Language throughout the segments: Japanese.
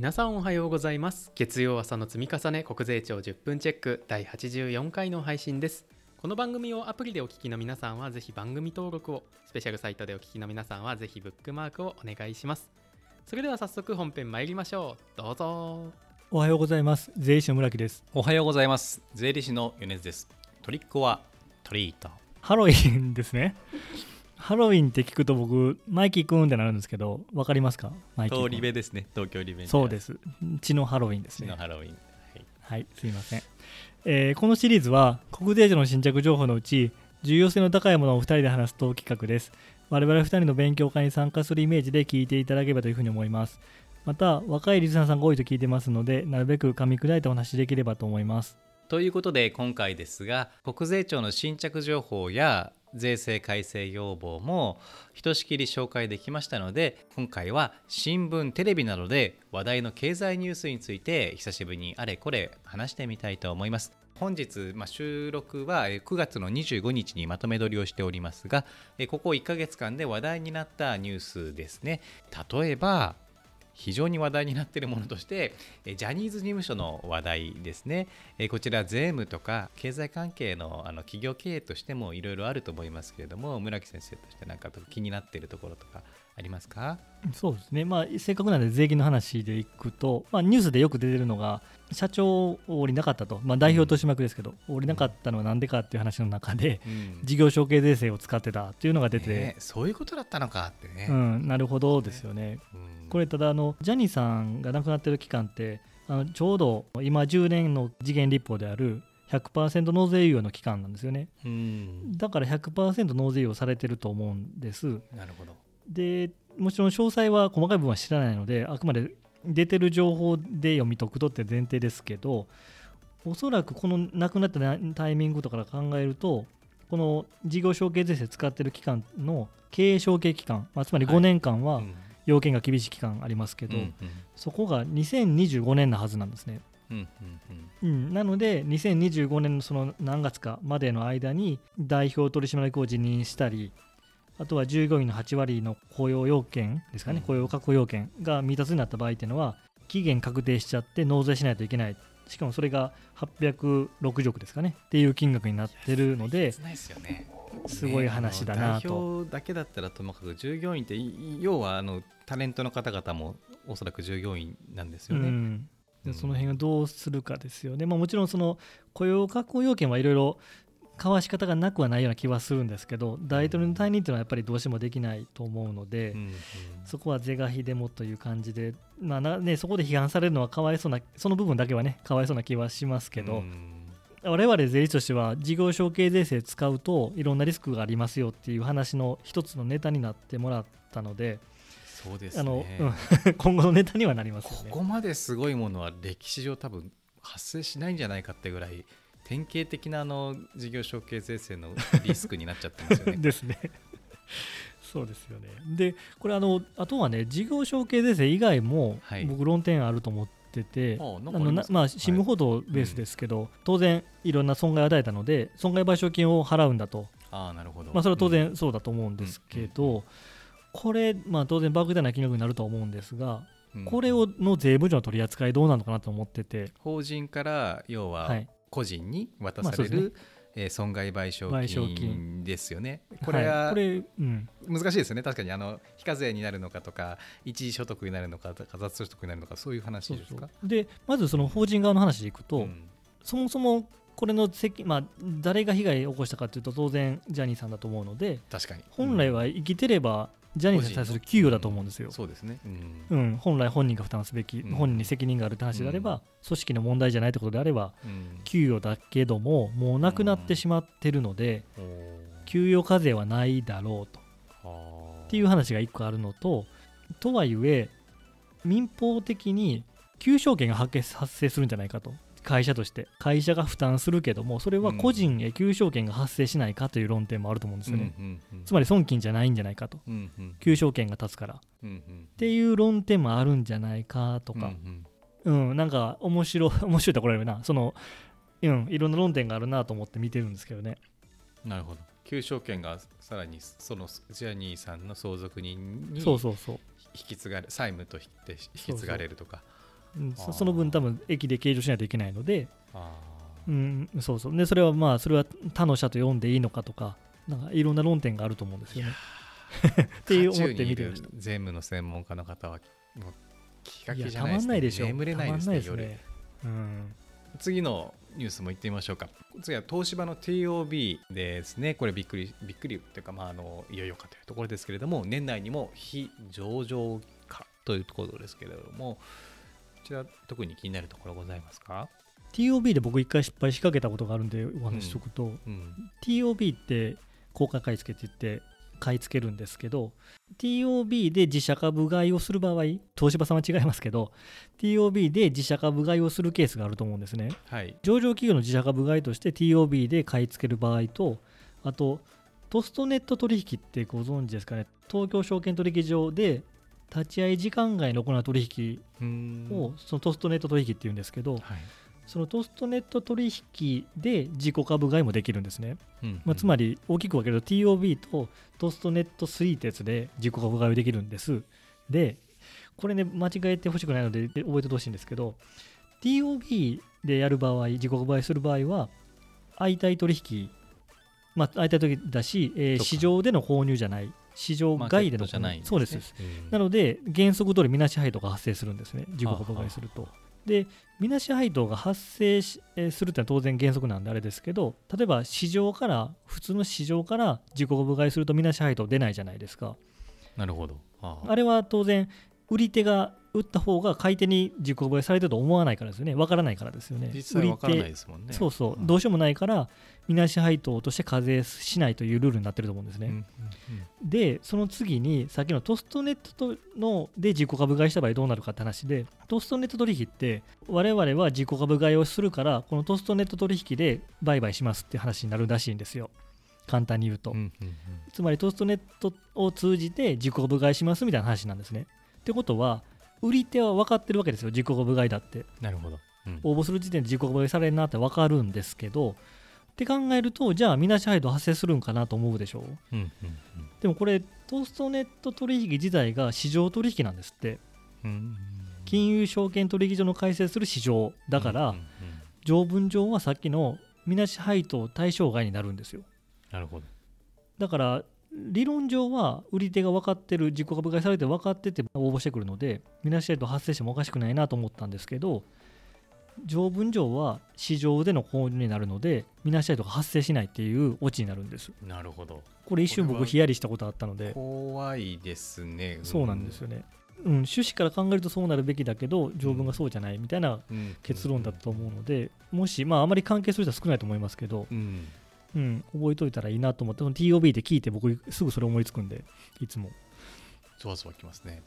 皆さんおはようございます。月曜朝の積み重ね国税庁10分チェック第84回の配信です。この番組をアプリでお聞きの皆さんはぜひ番組登録をスペシャルサイトでお聞きの皆さんはぜひブックマークをお願いします。それでは早速本編参りましょう。どうぞ。おはようございます。税理士の村木です。おはようございます。税理士の米津です。トリックはトリート。ハロウィンですねハロウィンって聞くと僕マイキーくんってなるんですけどわかりますか？マイキー通り部ですね。東京リベンジそうです。血のハロウィンです血ねのハロウィン。はい。はい。すいません、えーこのシリーズは国税庁の新着情報のうち重要性の高いものを2人で話すトーク企画です。我々2人の勉強会に参加するイメージで聞いていただければというふうに思います。また若いリスナーさんが多いと聞いてますのでなるべく噛み砕いてお話しできればと思います。ということで今回ですが国税庁の新着情報や税制改正要望もひとしきり紹介できましたので今回は新聞テレビなどで話題の経済ニュースについて久しぶりにあれこれ話してみたいと思います。本日、まあ、収録は9月の25日にまとめ撮りをしておりますがここ1ヶ月間で話題になったニュースですね。例えば非常に話題になっているものとしてジャニーズ事務所の話題ですね。こちら税務とか経済関係のあの企業経営としてもいろいろあると思いますけれども村木先生としてなんか気になっているところとかありますか？そうですね、まあ、せっかくなんで税金の話でいくと、まあ、ニュースでよく出てるのが、社長を降りなかったと、まあ、代表取締役ですけど、降りなかったのはなんでかっていう話の中で、うん。事業承継税制を使ってたっていうのが出て、ねそういうことだったのかってね、うん、なるほどですよね。うん。これ、ただあの、ジャニーさんが亡くなってる期間って、あのちょうど今、10年の次元立法である100%納税猶予の期間なんですよね。うん。だから100%納税猶予されてると思うんです。なるほどでもちろん詳細は細かい部分は知らないのであくまで出てる情報で読み解くとって前提ですけどおそらくこの亡くなったタイミングとかから考えるとこの事業承継税制使ってる期間の経営承継期間、まあ、つまりはい。5年間はうん。要件が厳しい期間ありますけど、うんそこが2025年なはずなんですね。うんうんうん。うん、なので2025年のその何月かまでの間に代表取締役を辞任したりあとは従業員の8割の雇用要件ですかね、うん。雇用確保要件が未達になった場合っていうのは期限確定しちゃって納税しないといけない。しかもそれが860億ですかねっていう金額になってるのですよね。すごい話だなと。の代表だけだったらともかく従業員ってい要はあのタレントの方々もおそらく従業員なんですよね。うん。でその辺をどうするかですよね、まあ、もちろんその雇用確保要件はいろいろ交わし方がなくはないような気はするんですけど大統領の退任っていうのはやっぱりどうしてもできないと思うので、うんうんそこは是が非でもという感じで、まあなね、そこで批判されるのはかわいそうなその部分だけはねかわいそうな気はしますけど、うん我々税理士としては事業承継税制使うといろんなリスクがありますよっていう話の一つのネタになってもらったので、そうですあのね。うん 今後のネタにはなりますよね。ここまですごいものは歴史上多分発生しないんじゃないかってぐらい典型的なあの事業承継税制のリスクになっちゃってますよね。ですね。そうですよね。で、これあの、あとはね、事業承継税制以外も、はい。僕、論点あると思ってて、あなんあのまあ、新聞報道ベースですけど、当然、いろんな損害を与えたので、損害賠償金を払うんだと、ああなるほど。まあ、それは当うん。然そうだと思うんですけど、これ、まあ、当然、莫大な金額になるとは思うんですが、うんこれをの税務上の取り扱いどうなのかなと思ってて、法人から要ははい、個人に渡される、えー損害賠償金金。ですよね。これは、いこれ、うん、難しいですよね。確かにあの非課税になるのかとか一時所得になるのかとか雑所得になるのかそういう話ですか？うでまずその法人側の話でいくと、うん。そもそもこれの責、まあ、誰が被害を起こしたかというと当然ジャニーさんだと思うので確かに。本来は生きてればジャニーさんに対する給与だと思うんですよ。そうですね、うん。うん、本来本人が負担すべき、うん。本人に責任があるって話であれば、うん。組織の問題じゃないってことであればうん。給与だけどももうなくなってしまってるので、給与課税はないだろうと。っていう話が1個あるのととはいえ民法的に求償権が発生するんじゃないかと会社として会社が負担するけどもそれは個人へ求償権が発生しないかという論点もあると思うんですよね、つまり損金じゃないんじゃないかと。求償権が立つから。っていう論点もあるんじゃないかとか、うんうん。なんか面白い 面白いところあるな。そのうんいろんな論点があるなと思って見てるんですけどね。うんなるほど。求償権がさらにそのジャニーさんの相続人にそうそうそう。引き継がれ債務として引き継がれるとか。うんそその分多分駅で計上しないといけないので、あうん、そうそう。でそれはまあそれは他の社と読んでいいのかとかなんかいろんな論点があると思うんですよね。っていう思って見てました。税務の専門家の方はもう気が気じゃないですね。まんないでしょ。眠れないですねすねうん。次のニュースも行ってみましょうか。次は東芝の TOB ですね。これびっくりびっくりというか、まあ、あのいよいよかというところですけれども年内にも非上場化というところですけれどもこちら特に気になるところございますか、TOB で僕一回失敗しかけたことがあるんでお話ししとくと、うん、TOB って公開買い付けって言って買い付けるんですけど TOB で自社株買いをする場合東芝さんは違いますけど TOB で自社株買いをするケースがあると思うんですね。はい。上場企業の自社株買いとして TOB で買い付ける場合とあとトストネット取引ってご存知ですかね？東京証券取引所で立ち会い時間外に行う取引うーん。をそのトストネット取引っていうんですけどはい。そのトストネット取引で自己株買いもできるんですね。うん。まあ、つまり大きく分けると TOB とトストネット3ってやつで自己株買いできるんです。で、これね、間違えてほしくないのでで覚えてほしいんですけど、TOB でやる場合、自己株買いする場合は、相対取引、まあ、相対取引だし、えー市場での購入じゃない、市場外でのじゃないんそうです。ねうんなので、原則通りみなし配当が発生するんですね、自己株買いすると。で、みなし配当が発生しえーするってのは当然原則なんであれですけど、例えば市場から、普通の市場から自己株買いするとみなし配当出ないじゃないですか。なるほどあれは当然、売り手が売った方が買い手に自己株買いされてると思わないからですよね、わからないからですよね。実際わからないですもんね。手そうそう、ん。どうしようもないから、みなし配当として課税しないというルールになってると思うんですね。うんうんでその次にさっきのトストネットとので自己株買いした場合どうなるかって話でトストネット取引って我々は自己株買いをするからこのトストネット取引で売買しますって話になるらしいんですよ。簡単に言うと、うんうんうん。つまりトストネットを通じて自己株買いしますみたいな話なんですね。ってことは売り手は分かってるわけですよ自己株買いだって。なるほど。うん。応募する時点で自己株買いされるなって分かるんですけどって考えるとじゃあみなし配当発生するんかなと思うでしょう。うんうんでもこれトストネット取引自体が市場取引なんですって。うんうん金融証券取引所の開設する市場だから、うんうんうん。条文上はさっきのみなし配当対象外になるんですよ。なるほど。だから理論上は売り手が分かってる自己株買いされて分かってて応募してくるのでみなし配当発生してもおかしくないなと思ったんですけど条文上は市場での購入になるのでみなし配当が発生しないっていうオチになるんです。なるほど。これ一瞬僕ヒヤリしたことあったので。怖いですね。そうなんですよね、うん、趣旨から考えるとそうなるべきだけど条文がそうじゃないみたいなうん。結論だと思うのでもしまああまり関係する人は少ないと思いますけど、うんうん、覚えといたらいいなと思って TOB で聞いて僕すぐそれ思いつくんでいつも。そわそわきますね。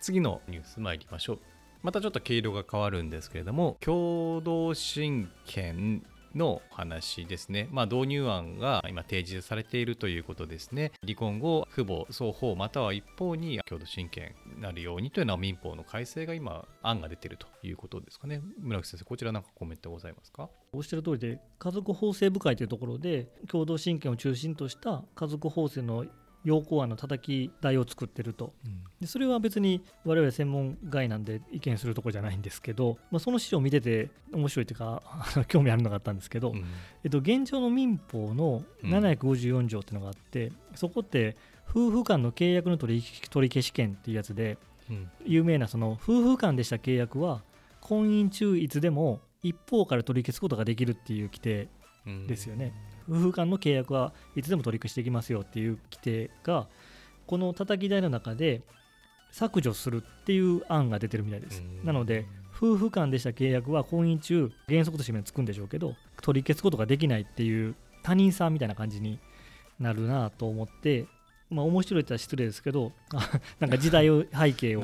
次のニュース参りましょう。またちょっと経路が変わるんですけれども共同親権の話ですね、まあ、導入案が今提示されているということですね。離婚後父母双方または一方に共同親権になるようにというのは民法の改正が今案が出ているということですかね。村木先生こちらなんかコメントございますか？おっしゃる通りで家族法制部会というところで共同親権を中心とした家族法制の要項案の叩き台を作ってると。でそれは別に我々専門外なんで意見するところじゃないんですけど、まあ、その資料を見てて面白いというか 興味あるのがあったんですけど、うん。えっと、現状の民法のうん。754条っていうのがあって、そこって夫婦間の契約の取り取り消し権っていうやつでうん。有名なその夫婦間でした契約は婚姻中いつでも一方から取り消すことができるっていう規定。うんですよね。夫婦間の契約はいつでも取り消していきますよっていう規定がこの叩き台の中で削除するっていう案が出てるみたいです。うん。なので夫婦間でした契約は婚姻中原則としてつくんでしょうけど取り消すことができないっていう他人さんみたいな感じになるなと思ってまあ面白いって失礼ですけどあ なんか時代を 背景を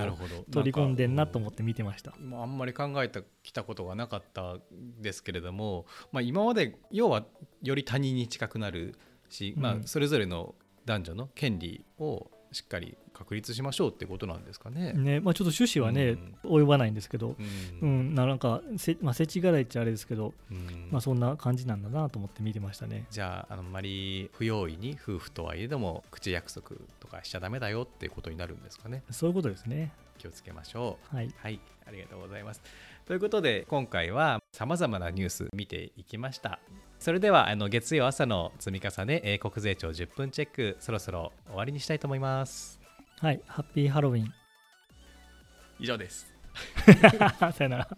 取り込んでんなと思っって見てました。まあ、あんまり考えてきたことがなかったですけれども、まあ、今まで要はより他人に近くなるし、まあう、ん。それぞれの男女の権利をしっかり確立しましょうってことなんですかね。ねまあ、ちょっと趣旨はね、及ばないんですけど、ううんん、なんかせ、まあ、世知辛いっちゃあれですけど、うんまあ、そんな感じなんだなと思って見てましたね。じゃああんまり不用意に夫婦とはいえども口約束とかしちゃダメだよっていうことになるんですかね。そういうことですね。気をつけましょう。はい。はい、ありがとうございます。ということで今回はさまざまなニュース見ていきました。それではあの月曜朝の積み重ね英国税庁10分チェックそろそろ終わりにしたいと思います。はい。ハッピーハロウィン。以上です。さよなら。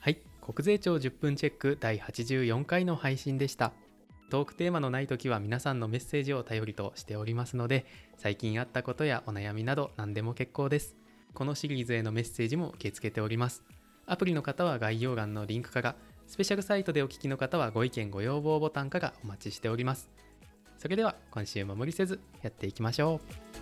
はい国税庁10分チェック第84回の配信でしたトークテーマのない時は皆さんのメッセージを頼りとしておりますので最近あったことやお悩みなど何でも結構ですこのシリーズへのメッセージも受け付けておりますアプリの方は概要欄のリンクからスペシャルサイトでお聞きの方はご意見ご要望ボタンからお待ちしております。それでは今週も無理せずやっていきましょう。